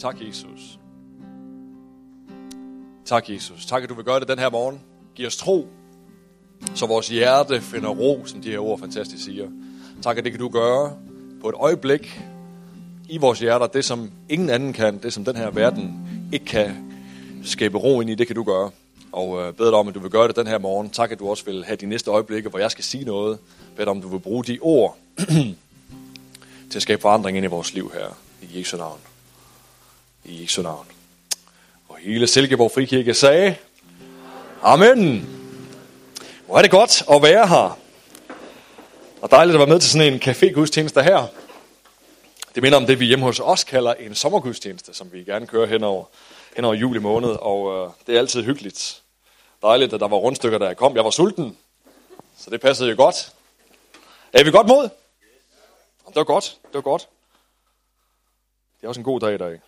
Tak, Jesus. Tak, Jesus. Tak, at du vil gøre det den her morgen. Giv os tro, så vores hjerte finder ro, som de her ord fantastisk siger. Tak, at det kan du gøre på et øjeblik i vores hjerter. Det, som ingen anden kan, det som den her verden ikke kan skabe ro ind i, det kan du gøre. Og øh, bed dig om, at du vil gøre det den her morgen. Tak, at du også vil have de næste øjeblikke, hvor jeg skal sige noget. Bed dig om, du vil bruge de ord til at skabe forandring ind i vores liv her. I Jesu navn. I Jesu navn. Og hele Silkeborg Frikirke sagde, Amen. Hvor er det godt at være her. Og dejligt at være med til sådan en café-gudstjeneste her. Det minder om det, vi hjemme hos os kalder en sommergudstjeneste, som vi gerne kører hen over, hen over juli måned. Og øh, det er altid hyggeligt. Dejligt, at der var rundstykker, da jeg kom. Jeg var sulten, så det passede jo godt. Er vi godt mod? Det var godt. Det var godt. Det er også en god dag i dag.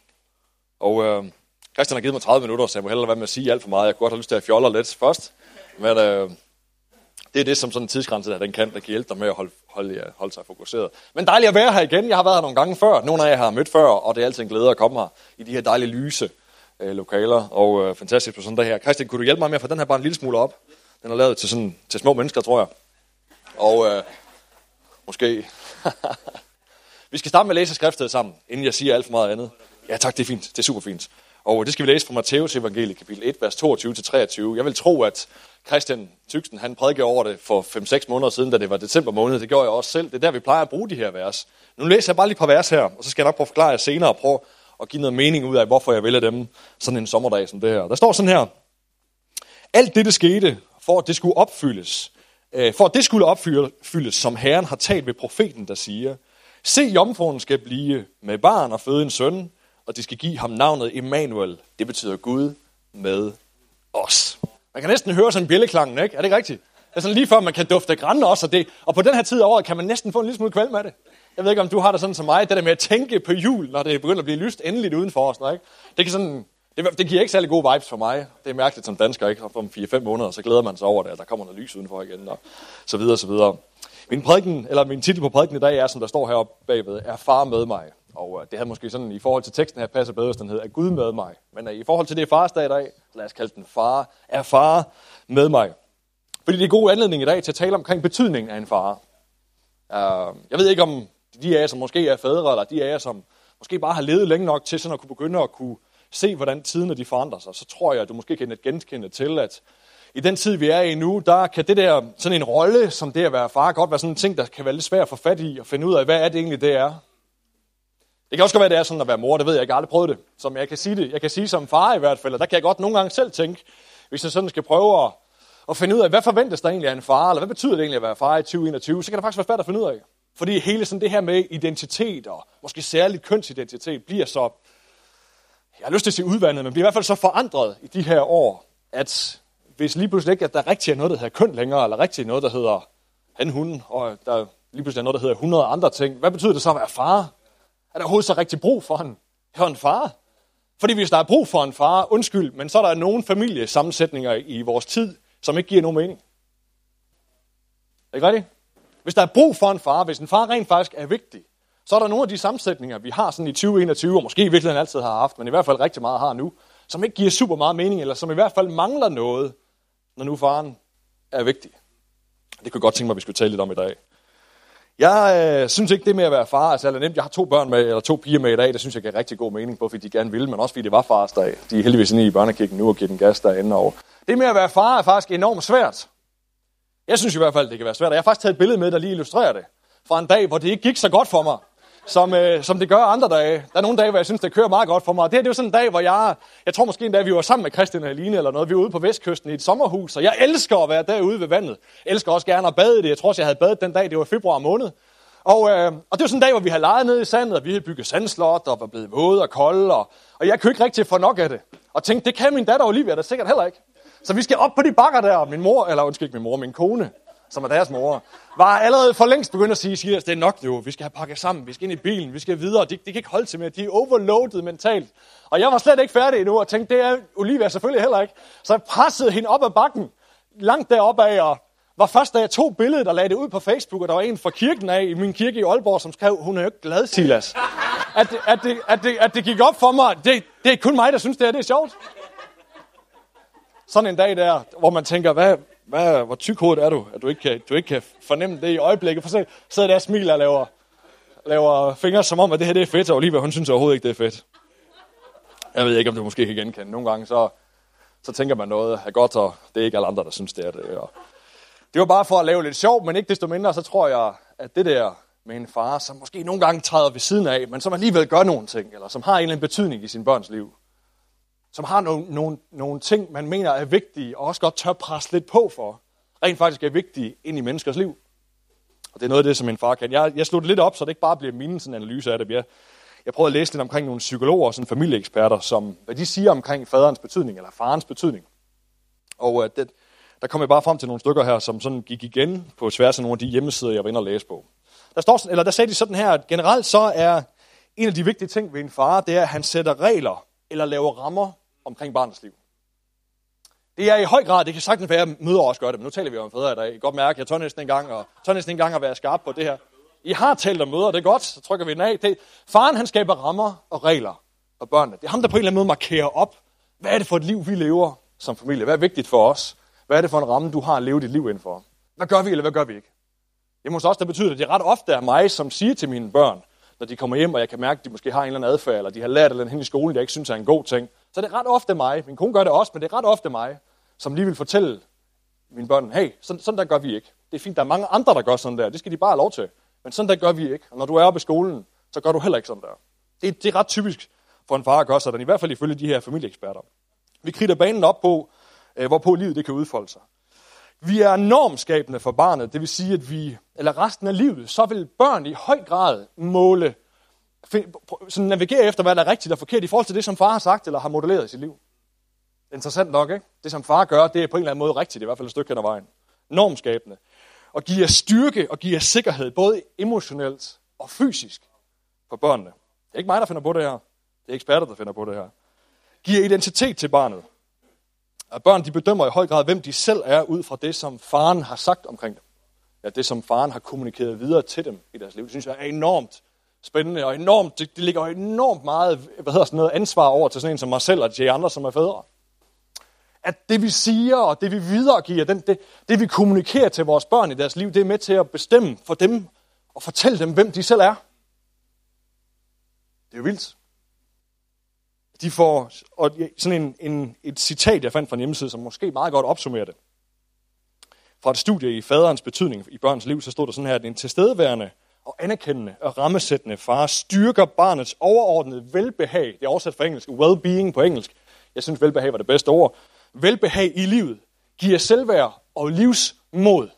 Og øh, Christian har givet mig 30 minutter, så jeg må hellere være med at sige alt for meget. Jeg kunne godt have lyst til at fjolle lidt først. Men øh, det er det, som sådan en tidsgrænse, der den kan, der kan hjælpe dig med at holde, holde, holde sig fokuseret. Men dejligt at være her igen. Jeg har været her nogle gange før. Nogle af jer har mødt før, og det er altid en glæde at komme her i de her dejlige lyse øh, lokaler. Og øh, fantastisk på sådan der her. Christian, kunne du hjælpe mig med at få den her bare en lille smule op? Den er lavet til, sådan, til små mennesker, tror jeg. Og øh, måske... vi skal starte med at læse skriftet sammen, inden jeg siger alt for meget andet. Ja tak, det er fint. Det er super fint. Og det skal vi læse fra Matteus evangelie, kapitel 1, vers 22-23. Jeg vil tro, at Christian Tyksen, han prædikede over det for 5-6 måneder siden, da det var december måned. Det gjorde jeg også selv. Det er der, vi plejer at bruge de her vers. Nu læser jeg bare lige et par vers her, og så skal jeg nok prøve at forklare jer senere og prøve at give noget mening ud af, hvorfor jeg vælger dem sådan en sommerdag som det her. Der står sådan her. Alt det, det skete, for at det skulle opfyldes, øh, for at det skulle opfyldes, som Herren har talt ved profeten, der siger, Se, jomfruen skal blive med barn og føde en søn, og de skal give ham navnet Emmanuel. Det betyder Gud med os. Man kan næsten høre sådan bjælleklangen, ikke? Er det ikke rigtigt? Det er sådan lige før, man kan dufte græn også, og, det, og på den her tid af året kan man næsten få en lille smule kvalm af det. Jeg ved ikke, om du har det sådan som mig, det der med at tænke på jul, når det begynder at blive lyst endeligt udenfor os, ikke? Det, kan sådan, det, det giver ikke særlig gode vibes for mig. Det er mærkeligt som dansker, ikke? Om 4-5 måneder, så glæder man sig over det, at der kommer noget lys udenfor igen, og så videre, så videre. Min, prædiken, eller min titel på prædiken i dag er, som der står heroppe bagved, er far med mig. Og øh, det havde måske sådan, i forhold til teksten her, passer bedre, hvis den hedder, er Gud med mig. Men øh, i forhold til det farsdag i dag, lad os kalde den far, er far med mig. Fordi det er en god anledning i dag til at tale omkring betydningen af en far. Uh, jeg ved ikke, om de af jer, som måske er fædre, eller de af jer, som måske bare har levet længe nok til sådan at kunne begynde at kunne se, hvordan tiderne de forandrer sig, så tror jeg, at du måske kan genkende til, at i den tid, vi er i nu, der kan det der, sådan en rolle, som det at være far, godt være sådan en ting, der kan være lidt svært at få fat i og finde ud af, hvad er det egentlig, det er. Det kan også godt være, det er sådan at være mor, det ved jeg ikke, jeg har aldrig prøvet det. Som jeg kan sige det, jeg kan sige som far i hvert fald, og der kan jeg godt nogle gange selv tænke, hvis jeg sådan skal prøve at, at finde ud af, hvad forventes der egentlig af en far, eller hvad betyder det egentlig at være far i 2021, så kan det faktisk være svært at finde ud af. Fordi hele sådan det her med identitet, og måske særligt kønsidentitet, bliver så, jeg har lyst til at sige udvandet, men bliver i hvert fald så forandret i de her år, at hvis lige pludselig ikke, at der rigtig er noget, der hedder køn længere, eller rigtig noget, der hedder han, hun, og der lige pludselig er noget, der hedder 100 andre ting, hvad betyder det så at være far? Er der overhovedet så rigtig brug for en, for en far? Fordi hvis der er brug for en far, undskyld, men så er der nogle familiesammensætninger i vores tid, som ikke giver nogen mening. Er ikke rigtigt? Hvis der er brug for en far, hvis en far rent faktisk er vigtig, så er der nogle af de sammensætninger, vi har sådan i 2021, og måske i virkeligheden altid har haft, men i hvert fald rigtig meget har nu, som ikke giver super meget mening, eller som i hvert fald mangler noget, når nu faren er vigtig. Det kunne jeg godt tænke mig, at vi skulle tale lidt om i dag. Jeg øh, synes ikke, det med at være far er særlig nemt. Jeg har to børn med, eller to piger med i dag. Det synes jeg giver rigtig god mening, både fordi de gerne ville, men også fordi det var fars dag. De er heldigvis inde i børnekirken nu og giver den gas derinde. Og det med at være far er faktisk enormt svært. Jeg synes i hvert fald, det kan være svært. Jeg har faktisk taget et billede med, der lige illustrerer det. Fra en dag, hvor det ikke gik så godt for mig som, øh, som det gør andre dage. Der er nogle dage, hvor jeg synes, det kører meget godt for mig. Det her det er jo sådan en dag, hvor jeg, jeg tror måske en dag, vi var sammen med Christian og Aline eller noget. Vi var ude på Vestkysten i et sommerhus, og jeg elsker at være derude ved vandet. Jeg elsker også gerne at bade det. Jeg tror også, jeg havde badet den dag, det var februar måned. Og, øh, og det var sådan en dag, hvor vi havde leget nede i sandet, og vi havde bygget sandslot, og var blevet våde og kolde, og, og jeg kunne ikke rigtig få nok af det. Og tænkte, det kan min datter Olivia da sikkert heller ikke. Så vi skal op på de bakker der, min mor, eller undskyld ikke min mor, min kone, som er deres mor, var allerede for længst begyndt at sige, siger, det er nok nu, vi skal have pakket sammen, vi skal ind i bilen, vi skal videre, de, de kan ikke holde til mere, de er overloadet mentalt. Og jeg var slet ikke færdig endnu, og tænkte, det er Olivia selvfølgelig heller ikke. Så jeg pressede hende op ad bakken, langt deroppe af, og var først, da jeg tog billedet og lagde det ud på Facebook, og der var en fra kirken af, i min kirke i Aalborg, som skrev, hun er jo ikke glad, Silas. at, det, at, det, at, det, at det gik op for mig, det, det er kun mig, der synes, det er, det er sjovt. Sådan en dag der, hvor man tænker, hvad, hvad, hvor tyk hovedet er du, at du ikke kan, du ikke kan fornemme det i øjeblikket. For så sidder der og smiler og laver, laver fingre, som om, at det her det er fedt, og Olivia, hun synes overhovedet ikke, det er fedt. Jeg ved ikke, om du måske kan genkende. Nogle gange, så, så tænker man noget er godt, og det er ikke alle andre, der synes, det er det. Og det var bare for at lave lidt sjov, men ikke desto mindre, så tror jeg, at det der med en far, som måske nogle gange træder ved siden af, men som alligevel gør nogle ting, eller som har en eller anden betydning i sin børns liv, som har nogle, nogle, nogle ting, man mener er vigtige, og også godt tør presse lidt på for, rent faktisk er vigtige ind i menneskers liv. Og det er noget af det, som min far kan. Jeg, jeg slutter lidt op, så det ikke bare bliver min sådan analyse af det. Jeg, jeg prøvede at læse lidt omkring nogle psykologer og sådan familieeksperter, som, hvad de siger omkring faderens betydning, eller farens betydning. Og uh, det, der kom jeg bare frem til nogle stykker her, som sådan gik igen på tværs af nogle af de hjemmesider, jeg var inde og læse på. Der, står, eller der sagde de sådan her, at generelt så er en af de vigtige ting ved en far, det er, at han sætter regler eller laver rammer omkring barnets liv. Det er i høj grad, det kan sagtens være, at møder også gør det, men nu taler vi om fædre i dag. I kan godt mærke, jeg tør næsten en gang, og tør næsten en gang at være skarp på det her. I har talt om møder, det er godt, så trykker vi den af. Det, faren han skaber rammer og regler for børnene. Det er ham, der på en eller anden måde markerer op, hvad er det for et liv, vi lever som familie? Hvad er vigtigt for os? Hvad er det for en ramme, du har at leve dit liv indenfor? Hvad gør vi, eller hvad gør vi ikke? Det må også da betyder, at det ret ofte er mig, som siger til mine børn, når de kommer hjem, og jeg kan mærke, at de måske har en eller anden adfærd, eller de har lært eller hen i skolen, jeg ikke synes er en god ting. Så det er ret ofte mig, min kone gør det også, men det er ret ofte mig, som lige vil fortælle mine børn, hey, sådan, sådan der gør vi ikke. Det er fint, der er mange andre, der gør sådan der. Det skal de bare have lov til. Men sådan der gør vi ikke. Og når du er oppe i skolen, så gør du heller ikke sådan der. Det, det er ret typisk for en far at gøre sådan, i hvert fald ifølge de her familieeksperter. Vi kritter banen op på, øh, hvorpå livet det kan udfolde sig. Vi er normskabende for barnet, det vil sige, at vi, eller resten af livet, så vil børn i høj grad måle, sådan navigere efter, hvad der er rigtigt og forkert i forhold til det, som far har sagt eller har modelleret i sit liv. Interessant nok, ikke? Det, som far gør, det er på en eller anden måde rigtigt, i hvert fald et stykke hen ad vejen. Normskabende. Og giver styrke og giver sikkerhed, både emotionelt og fysisk, for børnene. Det er ikke mig, der finder på det her. Det er eksperter, der finder på det her. Giver identitet til barnet. At børn de bedømmer i høj grad, hvem de selv er, ud fra det, som faren har sagt omkring dem. Ja, det, som faren har kommunikeret videre til dem i deres liv. Det synes jeg er enormt spændende, og enormt, det, det ligger enormt meget hvad hedder sådan noget, ansvar over til sådan en som mig selv, og til andre, som er fædre. At det, vi siger, og det, vi videregiver, den, det, det, vi kommunikerer til vores børn i deres liv, det er med til at bestemme for dem, og fortælle dem, hvem de selv er. Det er jo vildt de får og sådan en, en, et citat, jeg fandt fra en hjemmeside, som måske meget godt opsummerer det. Fra et studie i faderens betydning i børns liv, så stod der sådan her, at en tilstedeværende og anerkendende og rammesættende far styrker barnets overordnede velbehag. Det er oversat fra engelsk, well-being på engelsk. Jeg synes, velbehag var det bedste ord. Velbehag i livet giver selvværd og livsmod.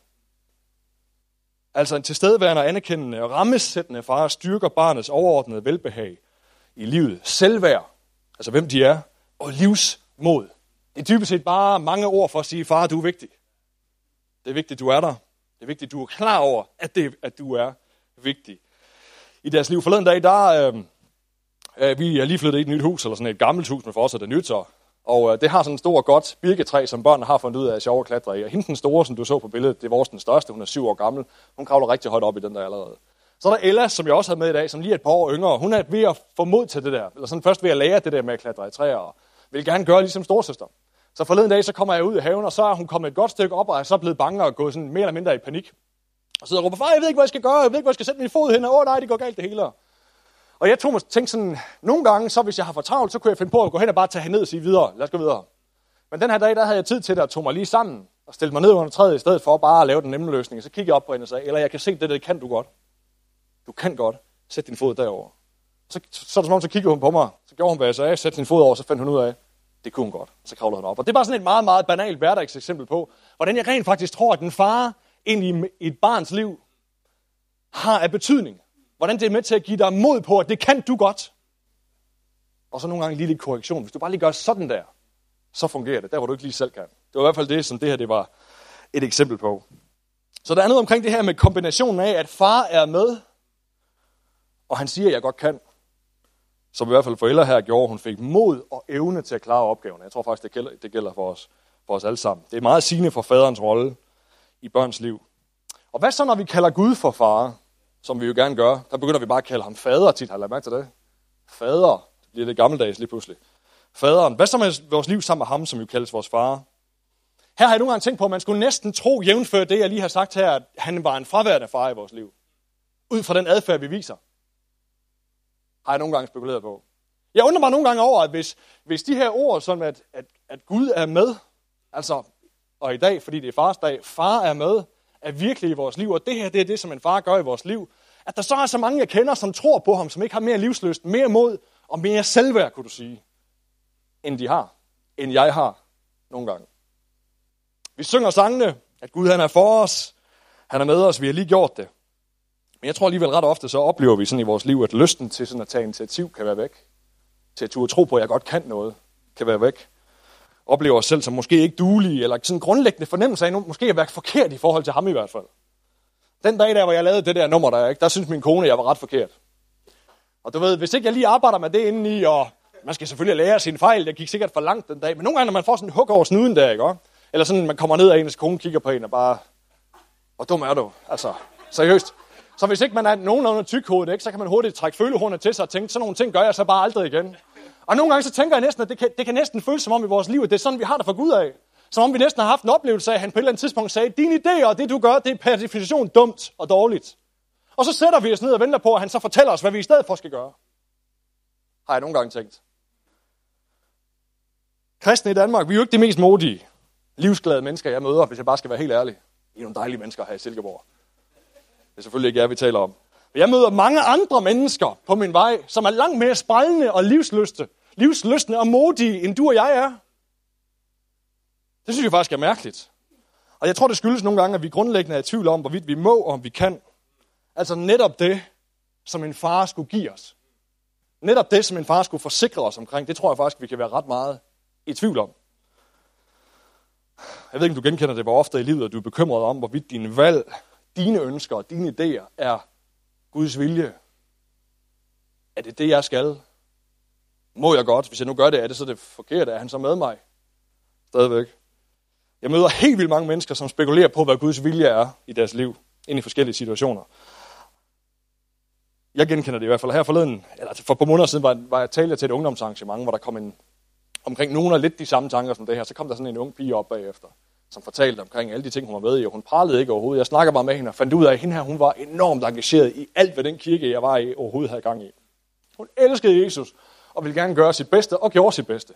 Altså en tilstedeværende og anerkendende og rammesættende far styrker barnets overordnede velbehag i livet. Selvværd altså hvem de er, og livsmod. Det er dybest set bare mange ord for at sige, far, du er vigtig. Det er vigtigt, du er der. Det er vigtigt, du er klar over, at, det, at du er vigtig. I deres liv forleden dag, der øh, øh, vi er lige flyttet i et nyt hus, eller sådan et gammelt hus men for os er det nyt, så. og øh, det har sådan en stor, godt birketræ, som børnene har fundet ud af at sjove at klatre i. Og hende den store, som du så på billedet, det er vores den største, hun er syv år gammel. Hun kravler rigtig højt op i den der allerede. Så er der Ella, som jeg også havde med i dag, som lige er et par år yngre. Hun er ved at få mod til det der, eller sådan først ved at lære det der med at klatre i træer, og vil gerne gøre ligesom storsøster. Så forleden dag, så kommer jeg ud i haven, og så er hun kommet et godt stykke op, og er så blevet bange og gået sådan mere eller mindre i panik. Og sidder og råber, far, jeg ved ikke, hvad jeg skal gøre, jeg ved ikke, hvor jeg skal sætte min fod hen, åh nej, det går galt det hele. Og jeg tog mig tænkte sådan, nogle gange, så hvis jeg har for travlt, så kunne jeg finde på at gå hen og bare tage hende ned og sige videre, lad os gå videre. Men den her dag, der havde jeg tid til det, og tog mig lige sammen, og stillede mig ned under træet, i stedet for bare at lave den nemme løsning. Så kiggede jeg op på hende og sagde, eller jeg kan se det, det kan du godt. Du kan godt. Sæt din fod derover. Så, så så, som om, så kiggede hun på mig. Så gjorde hun, hvad jeg sagde. sætte sin fod over, så fandt hun ud af, det kunne hun godt. Og så kravlede hun op. Og det er bare sådan et meget, meget banalt hverdagseksempel på, hvordan jeg rent faktisk tror, at den far ind i et barns liv har af betydning. Hvordan det er med til at give dig mod på, at det kan du godt. Og så nogle gange lige lidt korrektion. Hvis du bare lige gør sådan der, så fungerer det. Der, hvor du ikke lige selv kan. Det var i hvert fald det, som det her det var et eksempel på. Så der er noget omkring det her med kombinationen af, at far er med, og han siger, at jeg godt kan. Som i hvert fald forældre her gjorde, hun fik mod og evne til at klare opgaven. Jeg tror faktisk, det gælder, det gælder for, os, for os alle sammen. Det er meget sigende for faderens rolle i børns liv. Og hvad så, når vi kalder Gud for far, som vi jo gerne gør? Der begynder vi bare at kalde ham fader tit, har jeg lagt mærke til det? Fader. Det bliver lidt gammeldags lige pludselig. Faderen. Hvad så med vores liv sammen med ham, som jo kaldes vores far? Her har jeg nogle gange tænkt på, at man skulle næsten tro, jævnfør det, jeg lige har sagt her, at han var en fraværende far i vores liv. Ud fra den adfærd, vi viser. Har jeg nogle gange spekuleret på. Jeg undrer mig nogle gange over, at hvis, hvis de her ord, som at, at, at Gud er med, altså, og i dag, fordi det er fars dag, far er med, er virkelig i vores liv, og det her, det er det, som en far gør i vores liv, at der så er så mange, jeg kender, som tror på ham, som ikke har mere livsløst, mere mod og mere selvværd, kunne du sige, end de har, end jeg har nogle gange. Vi synger sangene, at Gud han er for os, han er med os, vi har lige gjort det. Men jeg tror alligevel ret ofte, så oplever vi sådan i vores liv, at lysten til sådan at tage initiativ kan være væk. Til at turde tro på, at jeg godt kan noget, kan være væk. Oplever os selv som måske ikke duelige, eller sådan grundlæggende fornemmelse af, at måske at være forkert i forhold til ham i hvert fald. Den dag der, hvor jeg lavede det der nummer der, ikke, der synes min kone, at jeg var ret forkert. Og du ved, hvis ikke jeg lige arbejder med det indeni, og man skal selvfølgelig lære sin fejl, det gik sikkert for langt den dag, men nogle gange, når man får sådan en hug over snuden der, ikke? Eller sådan, man kommer ned og ens kone kigger på en og bare, hvor dum er du? Altså, seriøst. Så hvis ikke man er nogenlunde tykhovedet, ikke, så kan man hurtigt trække følehornet til sig og tænke, sådan nogle ting gør jeg så bare aldrig igen. Og nogle gange så tænker jeg næsten, at det kan, det kan næsten føles som om i vores liv, at det er sådan, vi har det for Gud af. Som om vi næsten har haft en oplevelse af, at han på et eller andet tidspunkt sagde, dine idéer og det du gør, det er per definition dumt og dårligt. Og så sætter vi os ned og venter på, at han så fortæller os, hvad vi i stedet for skal gøre. Har jeg nogle gange tænkt. Kristne i Danmark, vi er jo ikke de mest modige, livsglade mennesker, jeg møder, hvis jeg bare skal være helt ærlig. I er nogle dejlige mennesker her i Silkeborg. Det er selvfølgelig ikke jer, vi taler om. Jeg møder mange andre mennesker på min vej, som er langt mere sprællende og livsløste, livsløsne og modige, end du og jeg er. Det synes jeg faktisk er mærkeligt. Og jeg tror, det skyldes nogle gange, at vi grundlæggende er i tvivl om, hvorvidt vi må og om vi kan. Altså netop det, som en far skulle give os. Netop det, som en far skulle forsikre os omkring, det tror jeg faktisk, vi kan være ret meget i tvivl om. Jeg ved ikke, om du genkender det, hvor ofte i livet, at du er bekymret om, hvorvidt dine valg, dine ønsker og dine idéer er Guds vilje. Er det det, jeg skal? Må jeg godt? Hvis jeg nu gør det, er det så det forkerte? Er han så med mig? Stadigvæk. Jeg møder helt vildt mange mennesker, som spekulerer på, hvad Guds vilje er i deres liv, ind i forskellige situationer. Jeg genkender det i hvert fald her forleden, eller for på måneder siden var, var jeg taler til et ungdomsarrangement, hvor der kom en, omkring nogle af lidt de samme tanker som det her, så kom der sådan en ung pige op bagefter, som fortalte omkring alle de ting, hun var med i, og hun pralede ikke overhovedet. Jeg snakker bare med hende og fandt ud af, at hende her, hun var enormt engageret i alt, hvad den kirke, jeg var i, overhovedet havde gang i. Hun elskede Jesus, og ville gerne gøre sit bedste, og gjorde sit bedste.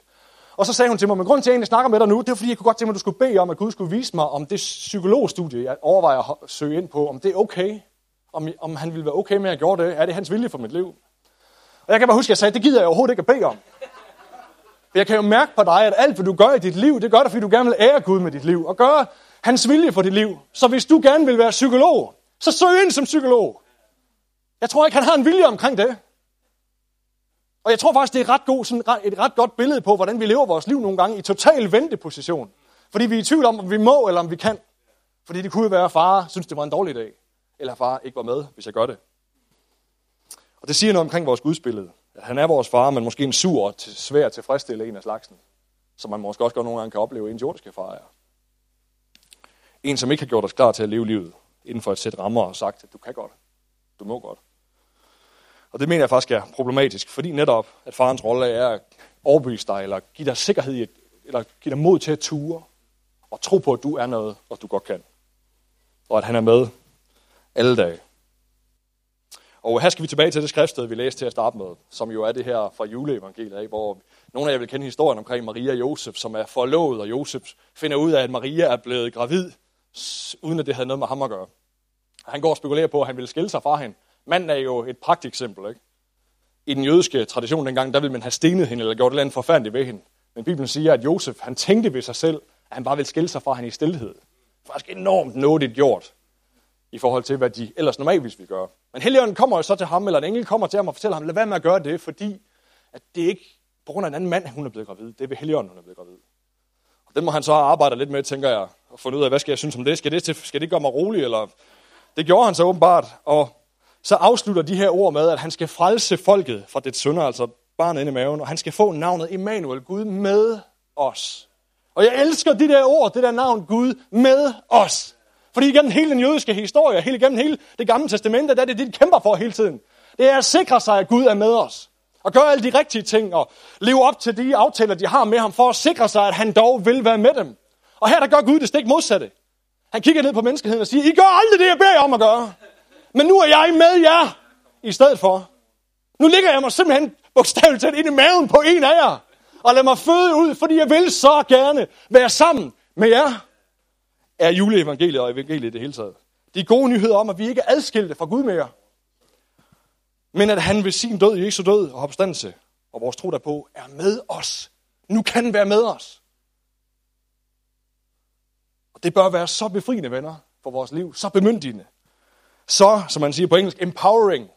Og så sagde hun til mig, men grund til, at jeg snakker med dig nu, det er fordi, jeg kunne godt tænke mig, at du skulle bede om, at Gud skulle vise mig, om det psykologstudie, jeg overvejer at søge ind på, om det er okay. Om, om han ville være okay med, at jeg gjorde det. Er det hans vilje for mit liv? Og jeg kan bare huske, at jeg sagde, det gider jeg overhovedet ikke at bede om. Jeg kan jo mærke på dig, at alt, hvad du gør i dit liv, det gør det, fordi du gerne vil ære Gud med dit liv. Og gøre hans vilje for dit liv. Så hvis du gerne vil være psykolog, så søg ind som psykolog. Jeg tror ikke, han har en vilje omkring det. Og jeg tror faktisk, det er ret god, sådan et ret godt billede på, hvordan vi lever vores liv nogle gange i total venteposition. Fordi vi er i tvivl om, om vi må eller om vi kan. Fordi det kunne jo være, at far synes, det var en dårlig dag. Eller far ikke var med, hvis jeg gør det. Og det siger noget omkring vores gudsbillede. At han er vores far, men måske en sur og svær at tilfredsstille en af slagsen. Som man måske også godt nogle gange kan opleve, en jordiske far er. En, som ikke har gjort os klar til at leve livet inden for et sæt rammer og sagt, at du kan godt. Du må godt. Og det mener jeg faktisk er problematisk, fordi netop, at farens rolle er at overbevise dig, eller give dig sikkerhed i, et, eller give dig mod til at ture, og tro på, at du er noget, og du godt kan. Og at han er med alle dage. Og her skal vi tilbage til det skriftsted, vi læste til at starte med, som jo er det her fra juleevangeliet, hvor nogle af jer vil kende historien omkring Maria og Josef, som er forlovet, og Josef finder ud af, at Maria er blevet gravid, uden at det havde noget med ham at gøre. Han går og spekulerer på, at han vil skille sig fra hende. Manden er jo et eksempel, ikke? I den jødiske tradition dengang, der ville man have stenet hende, eller gjort et eller andet forfærdeligt ved hende. Men Bibelen siger, at Josef, han tænkte ved sig selv, at han bare ville skille sig fra hende i stillhed. Faktisk enormt nådigt gjort, i forhold til, hvad de ellers normalt ville gøre. Men Helligånden kommer jo så til ham, eller en engel kommer til ham og fortæller ham, lad være med at gøre det, fordi at det er ikke på grund af en anden mand, hun er blevet gravid. Det er ved Helligånden, hun er blevet gravid. Og den må han så arbejde lidt med, tænker jeg, og finde ud af, hvad skal jeg synes om det? Skal det, til, skal det gøre mig rolig? Eller? Det gjorde han så åbenbart, og så afslutter de her ord med, at han skal frelse folket fra det sønder, altså barnet inde i maven, og han skal få navnet Emmanuel, Gud med os. Og jeg elsker de der ord, det der navn Gud med os. Fordi igennem hele den jødiske historie, hele igennem hele det gamle testamente, der er det de kæmper for hele tiden. Det er at sikre sig, at Gud er med os. og gøre alle de rigtige ting, og leve op til de aftaler, de har med ham, for at sikre sig, at han dog vil være med dem. Og her der gør Gud det stik modsatte. Han kigger ned på menneskeheden og siger, I gør aldrig det, jeg beder jer om at gøre. Men nu er jeg med jer i stedet for. Nu ligger jeg mig simpelthen bogstaveligt talt ind i maven på en af jer. Og lad mig føde ud, fordi jeg vil så gerne være sammen med jer. Er juleevangeliet og evangeliet i det hele taget. De gode nyheder om, at vi ikke er adskilte fra Gud mere. Men at han ved sin død, Jesu død og opstandelse, og vores tro derpå, er med os. Nu kan være med os. Og det bør være så befriende, venner, for vores liv. Så bemyndigende. Så, som man siger på engelsk, empowering.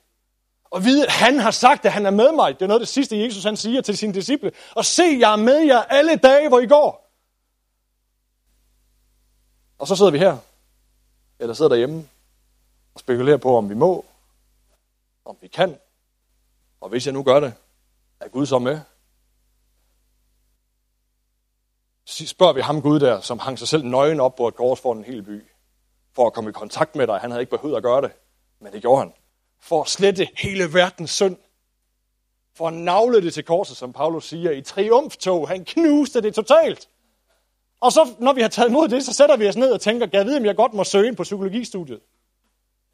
Og vide, at han har sagt, at han er med mig. Det er noget af det sidste, Jesus han siger til sine disciple. Og se, jeg er med jer alle dage, hvor I går. Og så sidder vi her. Eller sidder derhjemme. Og spekulerer på, om vi må. Om vi kan. Og hvis jeg nu gør det, er Gud så med? Så spørger vi ham Gud der, som hang sig selv nøgen op på et kors for en hel by. For at komme i kontakt med dig. Han havde ikke behøvet at gøre det. Men det gjorde han for at slette hele verdens synd. For at navle det til korset, som Paulus siger, i triumftog. Han knuste det totalt. Og så, når vi har taget imod det, så sætter vi os ned og tænker, kan jeg vide, om jeg godt må søge ind på psykologistudiet?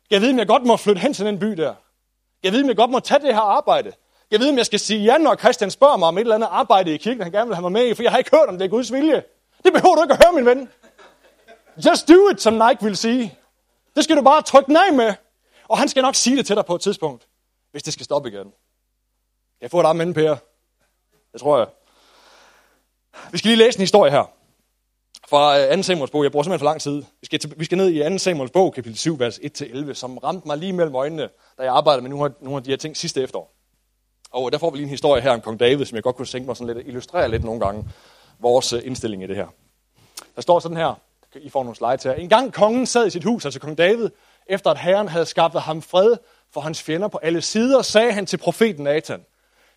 Kan jeg vide, om jeg godt må flytte hen til den by der? Kan jeg vide, om jeg godt må tage det her arbejde? Kan jeg vide, om jeg skal sige ja, når Christian spørger mig om et eller andet arbejde i kirken, han gerne vil have mig med i, for jeg har ikke hørt, om det er Guds vilje. Det behøver du ikke at høre, min ven. Just do it, som Nike vil sige. Det skal du bare trykke nej med. Og han skal nok sige det til dig på et tidspunkt, hvis det skal stoppe igen. Jeg får et arm Per. Det tror jeg. Vi skal lige læse en historie her. Fra øh, 2. Samuels bog. Jeg bruger simpelthen for lang tid. Vi skal, til, vi skal ned i 2. Samuels bog, kapitel 7, vers 1-11, som ramte mig lige mellem øjnene, da jeg arbejdede med nogle af, nogle af de her ting sidste efterår. Og øh, der får vi lige en historie her om kong David, som jeg godt kunne tænke mig sådan lidt at illustrere lidt nogle gange vores øh, indstilling i det her. Der står sådan her, I får nogle slides her. En gang kongen sad i sit hus, altså kong David, efter at Herren havde skaffet ham fred for hans fjender på alle sider, sagde han til profeten Nathan,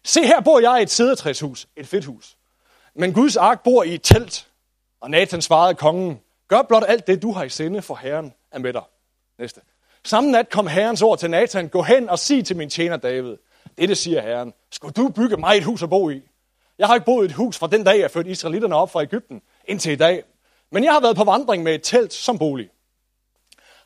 Se her bor jeg i et sædetræshus, et fedt hus. Men Guds ark bor i et telt. Og Nathan svarede kongen, gør blot alt det, du har i sinde, for Herren er med dig. Næste. Samme nat kom Herrens ord til Nathan, gå hen og sig til min tjener David. Dette siger Herren, skulle du bygge mig et hus at bo i? Jeg har ikke boet i et hus fra den dag, jeg fødte israelitterne op fra Ægypten, indtil i dag. Men jeg har været på vandring med et telt som bolig.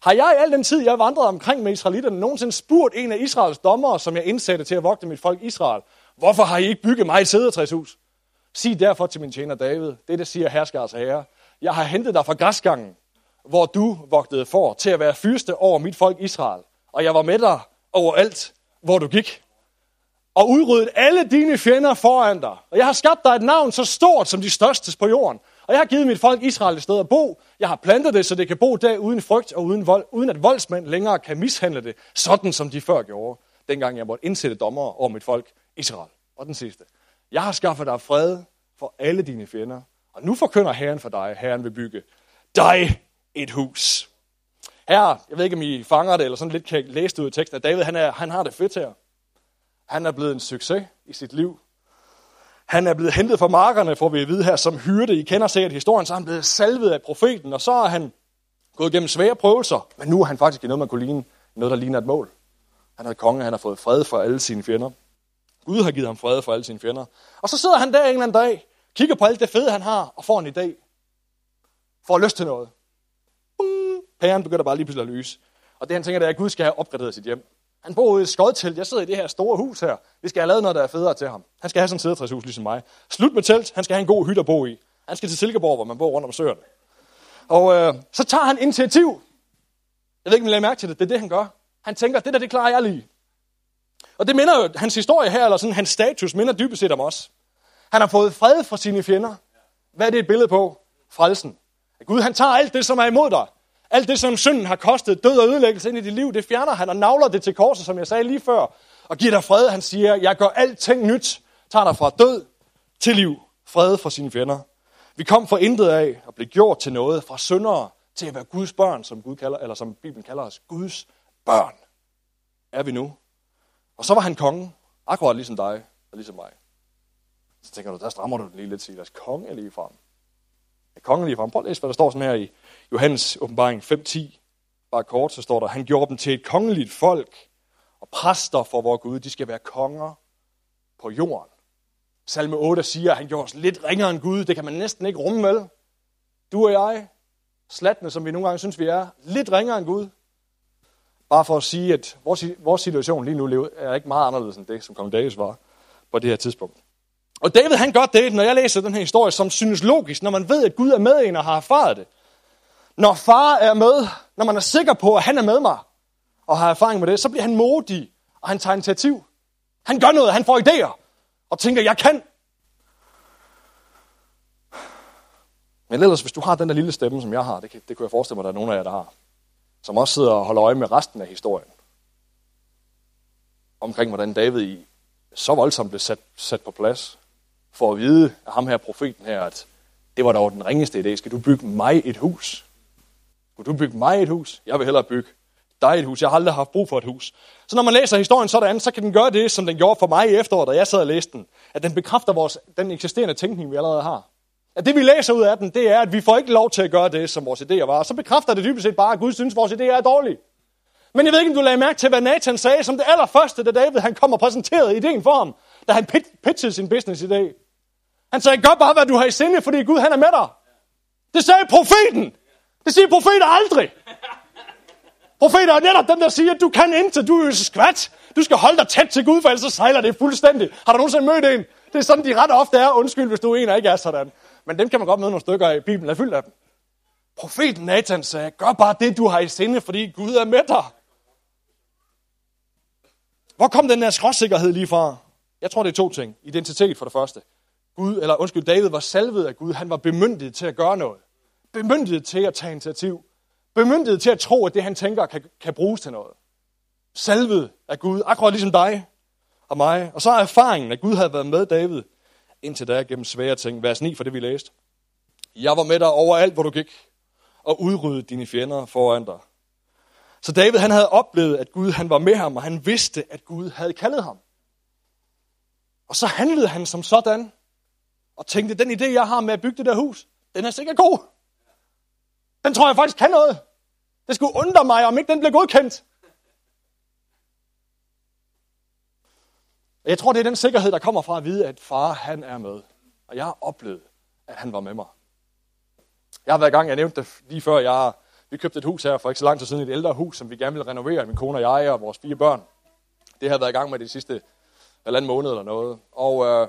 Har jeg i al den tid, jeg vandrede omkring med israelitterne, nogensinde spurgt en af Israels dommere, som jeg indsatte til at vogte mit folk Israel, hvorfor har I ikke bygget mig et sædertræshus? Sig derfor til min tjener David, det der siger herskers altså herre, jeg har hentet dig fra græsgangen, hvor du vogtede for, til at være fyrste over mit folk Israel. Og jeg var med dig overalt, hvor du gik. Og udryddet alle dine fjender foran dig. Og jeg har skabt dig et navn så stort som de største på jorden. Og jeg har givet mit folk Israel et sted at bo. Jeg har plantet det, så det kan bo der uden frygt og uden vold, uden at voldsmænd længere kan mishandle det, sådan som de før gjorde, dengang jeg måtte indsætte dommer over mit folk Israel. Og den sidste. Jeg har skaffet dig fred for alle dine fjender, og nu forkynder Herren for dig, Herren vil bygge dig et hus. Her, jeg ved ikke, om I fanger det, eller sådan lidt kan læse det ud i teksten, at David han, er, han har det fedt her. Han er blevet en succes i sit liv. Han er blevet hentet fra markerne, får vi at vide her, som hyrde. I kender sikkert historien, så er han blevet salvet af profeten, og så er han gået igennem svære prøvelser. Men nu er han faktisk i noget, man kunne ligne, noget, der ligner et mål. Han er konge, han har fået fred for alle sine fjender. Gud har givet ham fred for alle sine fjender. Og så sidder han der en eller anden dag, kigger på alt det fede, han har, og får en idé. Får lyst til noget. Pæren begynder bare lige pludselig at lyse. Og det han tænker, det er, at Gud skal have opgraderet sit hjem. Han bor i et skodtelt. Jeg sidder i det her store hus her. Vi skal have lavet noget, der er federe til ham. Han skal have sådan et sædetræshus ligesom mig. Slut med telt. Han skal have en god hytte at bo i. Han skal til Silkeborg, hvor man bor rundt om søerne. Og øh, så tager han initiativ. Jeg ved ikke, om I mærke til det. Det er det, han gør. Han tænker, det der, det klarer jeg lige. Og det minder jo, hans historie her, eller sådan hans status, minder dybest set om os. Han har fået fred fra sine fjender. Hvad er det et billede på? Frelsen. Gud, han tager alt det, som er imod dig. Alt det, som synden har kostet død og ødelæggelse ind i dit liv, det fjerner han og navler det til korset, som jeg sagde lige før, og giver dig fred. Han siger, jeg gør alting nyt, tager dig fra død til liv, fred fra sine fjender. Vi kom fra intet af og blev gjort til noget, fra syndere til at være Guds børn, som, Gud kalder, eller som Bibelen kalder os, Guds børn. Er vi nu? Og så var han konge, akkurat ligesom dig og ligesom mig. Så tænker du, der strammer du den lige lidt, Silas. Konge lige frem. Ja, kongen lige frem. Prøv at læse, hvad der står sådan her i Johannes åbenbaring 5.10, bare kort, så står der, han gjorde dem til et kongeligt folk og præster for vor Gud. De skal være konger på jorden. Salme 8 siger, at han gjorde os lidt ringere end Gud. Det kan man næsten ikke rumme, vel? Du og jeg, slattene, som vi nogle gange synes, vi er, lidt ringere end Gud. Bare for at sige, at vores, vores situation lige nu er ikke meget anderledes end det, som kong Davids var på det her tidspunkt. Og David han gør det, når jeg læser den her historie, som synes logisk, når man ved, at Gud er med en og har erfaret det. Når far er med, når man er sikker på, at han er med mig, og har erfaring med det, så bliver han modig, og han tager initiativ. Han gør noget, han får idéer, og tænker, jeg kan. Men ellers, hvis du har den der lille stemme, som jeg har, det, kan, det kunne jeg forestille mig, at der er nogen af jer, der har, som også sidder og holder øje med resten af historien, omkring hvordan David i så voldsomt blev sat, sat på plads, for at vide af ham her profeten her, at det var dog den ringeste idé. Skal du bygge mig et hus? Skal du bygge mig et hus? Jeg vil hellere bygge dig et hus. Jeg har aldrig haft brug for et hus. Så når man læser historien sådan, så kan den gøre det, som den gjorde for mig i efteråret, da jeg sad og læste den. At den bekræfter vores, den eksisterende tænkning, vi allerede har. At det vi læser ud af den, det er, at vi får ikke lov til at gøre det, som vores idéer var. Så bekræfter det dybest set bare, at Gud synes, at vores idéer er dårlige. Men jeg ved ikke, om du lagde mærke til, hvad Nathan sagde som det allerførste, da David han kom og præsenterede ideen for ham, da han pitchede sin business idé. Han sagde, gør bare, hvad du har i sinde, fordi Gud han er med dig. Det sagde profeten. Det siger profeter aldrig. Profeter er netop dem, der siger, at du kan intet, du er skvat. Du skal holde dig tæt til Gud, for ellers så sejler det fuldstændig. Har du nogensinde mødt en? Det er sådan, de ret ofte er. Undskyld, hvis du er en, og ikke er sådan. Men dem kan man godt møde nogle stykker af. Bibelen er fyldt af dem. Profeten Nathan sagde, gør bare det, du har i sinde, fordi Gud er med dig. Hvor kom den her skråsikkerhed lige fra? Jeg tror, det er to ting. Identitet for det første. Gud, eller undskyld, David var salvet af Gud. Han var bemyndiget til at gøre noget. Bemyndiget til at tage initiativ. Bemyndiget til at tro, at det, han tænker, kan, kan bruges til noget. Salvet af Gud, akkurat ligesom dig og mig. Og så er erfaringen, at Gud havde været med David indtil da gennem svære ting. Vers 9 for det, vi læste. Jeg var med dig overalt, hvor du gik, og udryddede dine fjender foran dig. Så David han havde oplevet, at Gud han var med ham, og han vidste, at Gud havde kaldet ham. Og så handlede han som sådan, og tænkte, den idé, jeg har med at bygge det der hus, den er sikkert god. Den tror jeg faktisk kan noget. Det skulle undre mig, om ikke den blev godkendt. Jeg tror, det er den sikkerhed, der kommer fra at vide, at far, han er med. Og jeg har oplevet, at han var med mig. Jeg har været i gang, jeg nævnte det lige før, jeg vi købte et hus her for ikke så lang tid siden, et ældre hus, som vi gerne ville renovere, min kone og jeg og vores fire børn. Det har været i gang med de sidste halvanden måned eller noget. Og øh,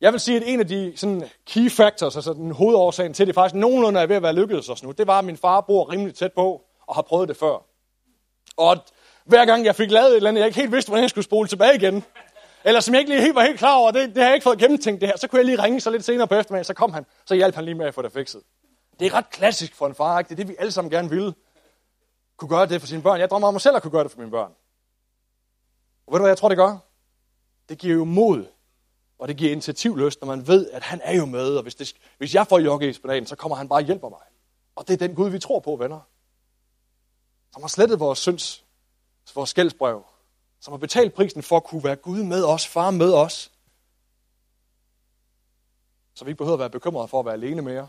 jeg vil sige, at en af de sådan, key factors, altså den hovedårsagen til, det faktisk nogenlunde er ved at være lykkedes os nu, det var, at min far bor rimelig tæt på og har prøvet det før. Og hver gang jeg fik lavet et eller andet, jeg ikke helt vidste, hvordan jeg skulle spole tilbage igen, eller som jeg ikke lige helt var helt klar over, det, det har jeg ikke fået gennemtænkt det her, så kunne jeg lige ringe så lidt senere på eftermiddagen, så kom han, så hjalp han lige med at få det fikset. Det er ret klassisk for en far, ikke? det er det, vi alle sammen gerne ville. Kunne gøre det for sine børn. Jeg drømmer om mig selv at kunne gøre det for mine børn. Og ved du hvad jeg tror, det gør? Det giver jo mod og det giver initiativløst, når man ved, at han er jo med, og hvis, det, hvis jeg får jokke i spinaten, så kommer han bare og hjælper mig. Og det er den Gud, vi tror på, venner. Som har slettet vores synds, vores skældsbrev. Som har betalt prisen for at kunne være Gud med os, far med os. Så vi ikke behøver at være bekymrede for at være alene mere.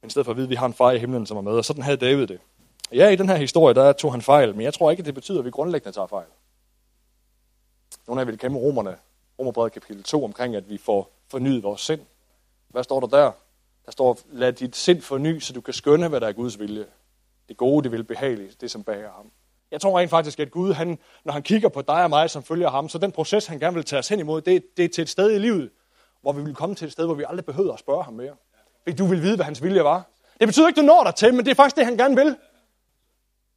Men i stedet for at vide, at vi har en far i himlen, som er med. Og sådan havde David det. Ja, i den her historie, der tog han fejl, men jeg tror ikke, at det betyder, at vi grundlæggende tager fejl. Nogle af jer vil kæmpe romerne Romerbrevet kapitel 2 omkring, at vi får fornyet vores sind. Hvad står der der? Der står, lad dit sind forny, så du kan skønne, hvad der er Guds vilje. Det gode, det vil behageligt, det som bager ham. Jeg tror rent faktisk, at Gud, han, når han kigger på dig og mig, som følger ham, så den proces, han gerne vil tage os hen imod, det, det er til et sted i livet, hvor vi vil komme til et sted, hvor vi aldrig behøver at spørge ham mere. Fordi du vil vide, hvad hans vilje var. Det betyder ikke, du når dig til, men det er faktisk det, han gerne vil.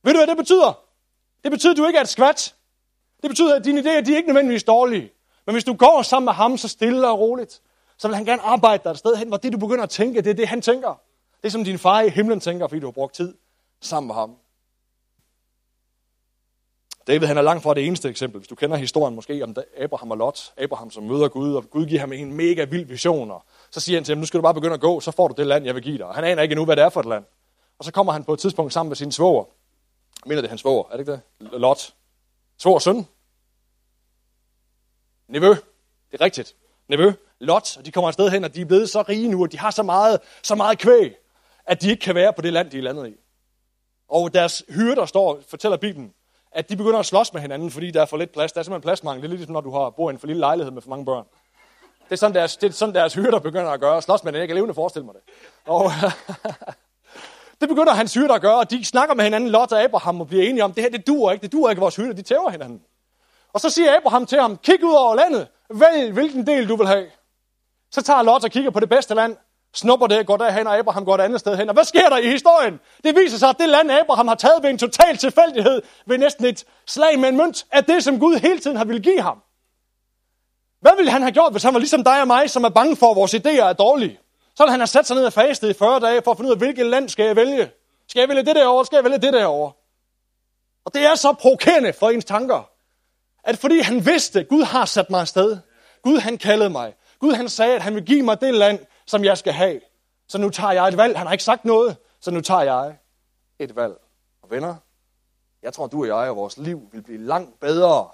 Ved du, hvad det betyder? Det betyder, at du ikke er et skvat. Det betyder, at dine idéer de er ikke nødvendigvis dårlige. Men hvis du går sammen med ham så stille og roligt, så vil han gerne arbejde dig et sted hen, hvor det du begynder at tænke, det er det han tænker. Det er som din far i himlen tænker, fordi du har brugt tid sammen med ham. David han er langt fra det eneste eksempel. Hvis du kender historien måske om Abraham og Lot. Abraham som møder Gud, og Gud giver ham en mega vild vision. Og så siger han til ham, nu skal du bare begynde at gå, så får du det land, jeg vil give dig. Og han aner ikke endnu, hvad det er for et land. Og så kommer han på et tidspunkt sammen med sin svoger. Jeg mener, det er hans svoger, er det ikke det? Lot. Svoger søn. Nevø, det er rigtigt. Nevø, Lot, og de kommer afsted hen, og de er blevet så rige nu, og de har så meget, så meget kvæg, at de ikke kan være på det land, de er landet i. Og deres hyrder står, fortæller Bibelen, at de begynder at slås med hinanden, fordi der er for lidt plads. Der er simpelthen pladsmangel. Det er ligesom, når du har, bor i en for lille lejlighed med for mange børn. Det er sådan, deres, det er sådan deres hyrder begynder at gøre. Slås med hinanden. Jeg kan levende forestille mig det. Og, det begynder hans hyrder at gøre, og de snakker med hinanden, Lot og Abraham, og bliver enige om, det her det duer ikke, det duer ikke, vores hyrder, de tæver hinanden. Og så siger Abraham til ham, kig ud over landet, vælg hvilken del du vil have. Så tager Lot og kigger på det bedste land, snupper det, går derhen, og Abraham går et andet sted hen. Og hvad sker der i historien? Det viser sig, at det land, Abraham har taget ved en total tilfældighed, ved næsten et slag med en mønt, er det, som Gud hele tiden har ville give ham. Hvad ville han have gjort, hvis han var ligesom dig og mig, som er bange for, at vores idéer er dårlige? Så ville han have sat sig ned og fastet i 40 dage, for at finde ud af, hvilket land skal jeg vælge? Skal jeg vælge det derovre? Skal jeg vælge det derovre? Og det er så provokerende for ens tanker, at fordi han vidste, at Gud har sat mig afsted, Gud han kaldede mig, Gud han sagde, at han vil give mig det land, som jeg skal have. Så nu tager jeg et valg. Han har ikke sagt noget, så nu tager jeg et valg. Og venner, jeg tror, du og jeg og vores liv vil blive langt bedre,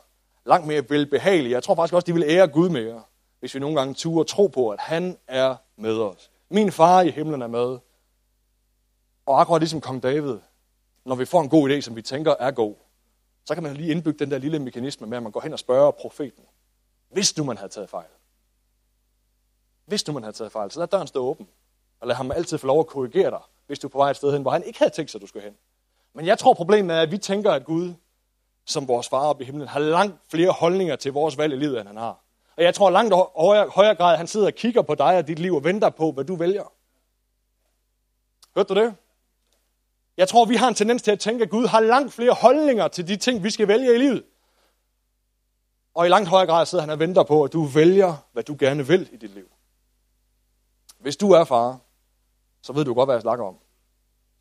langt mere velbehagelige. Jeg tror faktisk også, de vil ære Gud mere, hvis vi nogle gange turer tro på, at han er med os. Min far i himlen er med. Og akkurat ligesom kong David, når vi får en god idé, som vi tænker er god, så kan man lige indbygge den der lille mekanisme med, at man går hen og spørger profeten, hvis nu man havde taget fejl. Hvis nu man havde taget fejl, så lad døren stå åben. Og lad ham altid få lov at korrigere dig, hvis du er på vej et sted hen, hvor han ikke havde tænkt sig, at du skulle hen. Men jeg tror, problemet er, at vi tænker, at Gud, som vores far oppe i himlen, har langt flere holdninger til vores valg i livet, end han har. Og jeg tror langt højere, højere grad, at han sidder og kigger på dig og dit liv og venter på, hvad du vælger. Hørte du det? Jeg tror, vi har en tendens til at tænke, at Gud har langt flere holdninger til de ting, vi skal vælge i livet. Og i langt højere grad sidder han og venter på, at du vælger, hvad du gerne vil i dit liv. Hvis du er far, så ved du godt, hvad jeg snakker om.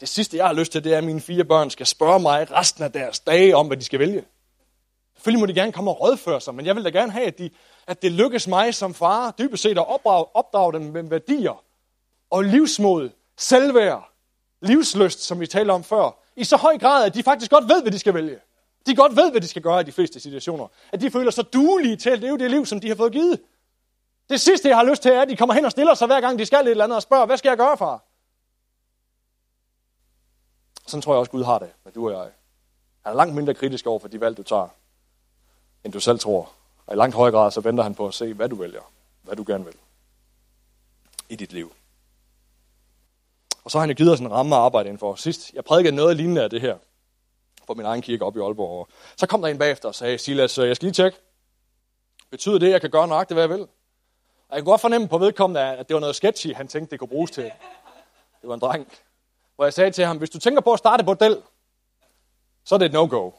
Det sidste, jeg har lyst til, det er, at mine fire børn skal spørge mig resten af deres dage om, hvad de skal vælge. Selvfølgelig må de gerne komme og rådføre sig, men jeg vil da gerne have, at, de, at det lykkes mig som far dybest set at opdrage, opdrage dem med værdier og livsmod, selvværd, livsløst, som vi talte om før, i så høj grad, at de faktisk godt ved, hvad de skal vælge. De godt ved, hvad de skal gøre i de fleste situationer. At de føler sig duelige til at leve det liv, som de har fået givet. Det sidste, jeg har lyst til, er, at de kommer hen og stiller sig hver gang, de skal et eller andet og spørger, hvad skal jeg gøre, far? Sådan tror jeg også, Gud har det med du og jeg. Han er langt mindre kritisk over for de valg, du tager, end du selv tror. Og i langt højere grad, så venter han på at se, hvad du vælger. Hvad du gerne vil. I dit liv. Og så har han jo givet os en ramme at arbejde for. Sidst, jeg prædikede noget lignende af det her for min egen kirke op i Aalborg. Så kom der en bagefter og sagde, Silas, øh, jeg skal lige tjekke. Betyder det, at jeg kan gøre nøjagtigt, hvad jeg vil? Og jeg kunne godt fornemme på vedkommende, at det var noget sketchy, han tænkte, det kunne bruges til. Det var en dreng. Hvor jeg sagde til ham, hvis du tænker på at starte på bordel, så er det et no-go.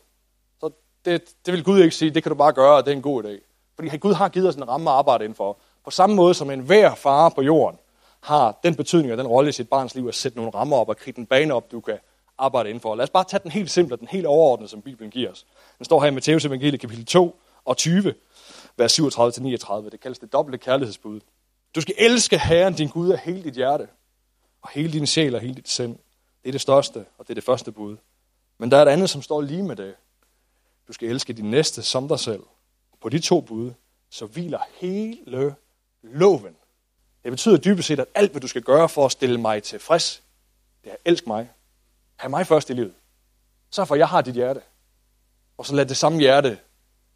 Så det, det vil Gud ikke sige, det kan du bare gøre, og det er en god idé. Fordi Gud har givet os en ramme at arbejde indenfor. På samme måde som en hver far på jorden har den betydning og den rolle i sit barns liv at sætte nogle rammer op og kridte en bane op, du kan arbejde indenfor. Lad os bare tage den helt simple, den helt overordnede, som Bibelen giver os. Den står her i Matteus evangelie kapitel 2 og 20, vers 37-39. Det kaldes det dobbelte kærlighedsbud. Du skal elske Herren, din Gud, af hele dit hjerte, og hele din sjæl og hele dit sind. Det er det største, og det er det første bud. Men der er et andet, som står lige med det. Du skal elske din næste som dig selv. På de to bud, så hviler hele loven. Det betyder dybest set, at alt, hvad du skal gøre for at stille mig tilfreds, det er elsk mig. Ha' mig først i livet. Så for, jeg har dit hjerte. Og så lad det samme hjerte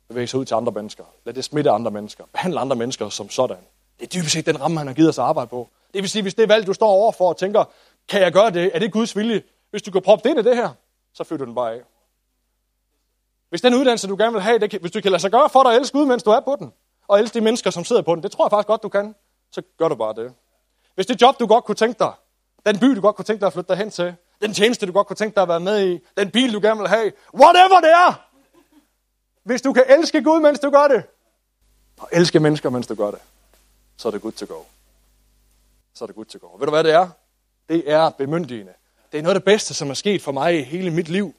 bevæge sig ud til andre mennesker. Lad det smitte andre mennesker. Behandle andre mennesker som sådan. Det er dybest set den ramme, han har givet os at arbejde på. Det vil sige, hvis det valg, du står overfor og tænker, kan jeg gøre det? Er det Guds vilje? Hvis du kan proppe det i det her, så fyrer du den bare af. Hvis den uddannelse, du gerne vil have, det kan, hvis du kan lade sig gøre for dig at elske Gud, mens du er på den, og elske de mennesker, som sidder på den, det tror jeg faktisk godt, du kan, så gør du bare det. Hvis det job, du godt kunne tænke dig, den by, du godt kunne tænke dig at flytte dig hen til, den tjeneste, du godt kunne tænke dig at være med i, den bil, du gerne vil have, whatever det er, hvis du kan elske Gud, mens du gør det, og elske mennesker, mens du gør det, så er det good to go. Så er det good to go. Og ved du hvad det er? Det er bemyndigende. Det er noget af det bedste, som er sket for mig i hele mit liv.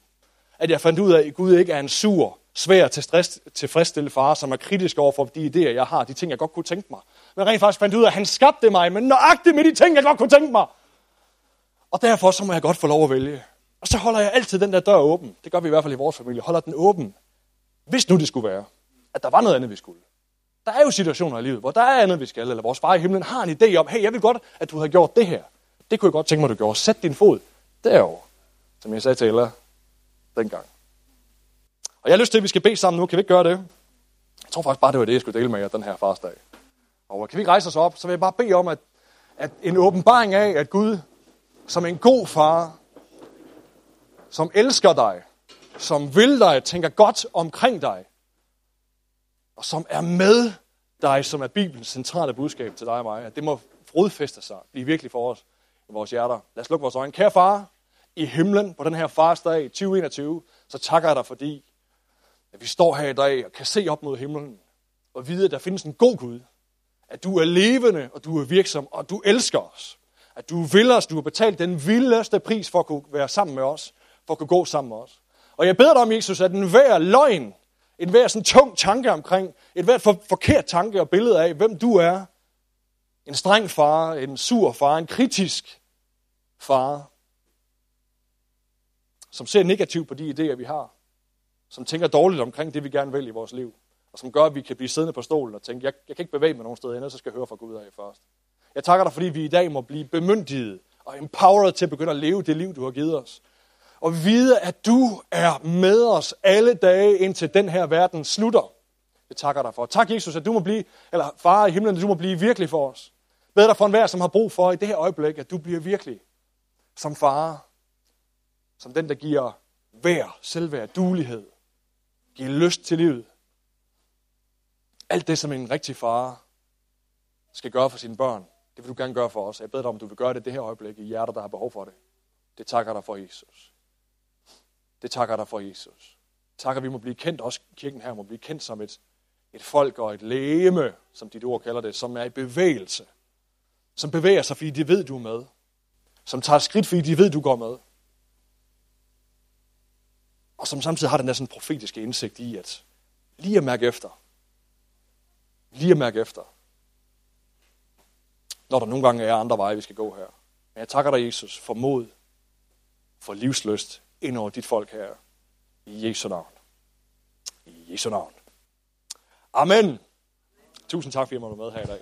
At jeg fandt ud af, at Gud ikke er en sur, svær til stress, tilfredsstille far, som er kritisk over for de idéer, jeg har, de ting, jeg godt kunne tænke mig. Men rent faktisk fandt ud af, at han skabte mig, men nøjagtigt med de ting, jeg godt kunne tænke mig. Og derfor så må jeg godt få lov at vælge. Og så holder jeg altid den der dør åben. Det gør vi i hvert fald i vores familie. Holder den åben. Hvis nu det skulle være, at der var noget andet, vi skulle. Der er jo situationer i livet, hvor der er andet, vi skal, eller vores far i himlen har en idé om, hey, jeg vil godt, at du har gjort det her. Det kunne jeg godt tænke mig, at du gjorde. Sæt din fod derover, som jeg sagde til Ella dengang. Og jeg har lyst til, at vi skal bede sammen nu. Kan vi ikke gøre det? Jeg tror faktisk bare, det var det, jeg skulle dele med jer den her farsdag. Og kan vi ikke rejse os op, så vil jeg bare bede om, at, at en åbenbaring af, at Gud som en god far, som elsker dig, som vil dig, tænker godt omkring dig, og som er med dig, som er Bibelens centrale budskab til dig og mig, at det må rodfæste sig, blive virkelig for os i vores hjerter. Lad os lukke vores øjne. Kære far, i himlen på den her farsdag 2021, så takker jeg dig, fordi at vi står her i dag og kan se op mod himlen og vide, at der findes en god Gud. At du er levende, og du er virksom, og du elsker os. At du vil os, du har betalt den vildeste pris for at kunne være sammen med os, for at kunne gå sammen med os. Og jeg beder dig om, Jesus, at enhver løgn, enhver sådan tung tanke omkring, et hvert for, forkert tanke og billede af, hvem du er, en streng far, en sur far, en kritisk far, som ser negativt på de idéer, vi har, som tænker dårligt omkring det, vi gerne vil i vores liv, og som gør, at vi kan blive siddende på stolen og tænke, jeg, jeg kan ikke bevæge mig nogen steder endnu, så skal jeg høre fra Gud af først. Jeg takker dig, fordi vi i dag må blive bemyndiget og empowered til at begynde at leve det liv, du har givet os. Og vide, at du er med os alle dage, indtil den her verden slutter. Det takker dig for. Tak, Jesus, at du må blive, eller far i himlen, at du må blive virkelig for os. Bed dig for enhver, som har brug for i det her øjeblik, at du bliver virkelig som far. Som den, der giver vær, selvværd, dulighed. Giver lyst til livet. Alt det, som en rigtig far skal gøre for sine børn, det vil du gerne gøre for os. Jeg beder dig om, du vil gøre det det her øjeblik i hjerter, der har behov for det. Det takker dig for, Jesus. Det takker dig for, Jesus. Takker, vi må blive kendt, også kirken her må blive kendt som et, et folk og et lægeme, som dit ord kalder det, som er i bevægelse. Som bevæger sig, fordi de ved, du er med. Som tager skridt, fordi de ved, du går med. Og som samtidig har den der sådan profetiske indsigt i, at lige at mærke efter. Lige at mærke efter når der nogle gange er andre veje, vi skal gå her. Men jeg takker dig, Jesus, for mod, for livsløst ind over dit folk her. I Jesu navn. I Jesu navn. Amen. Tusind tak, fordi I måtte med her i dag.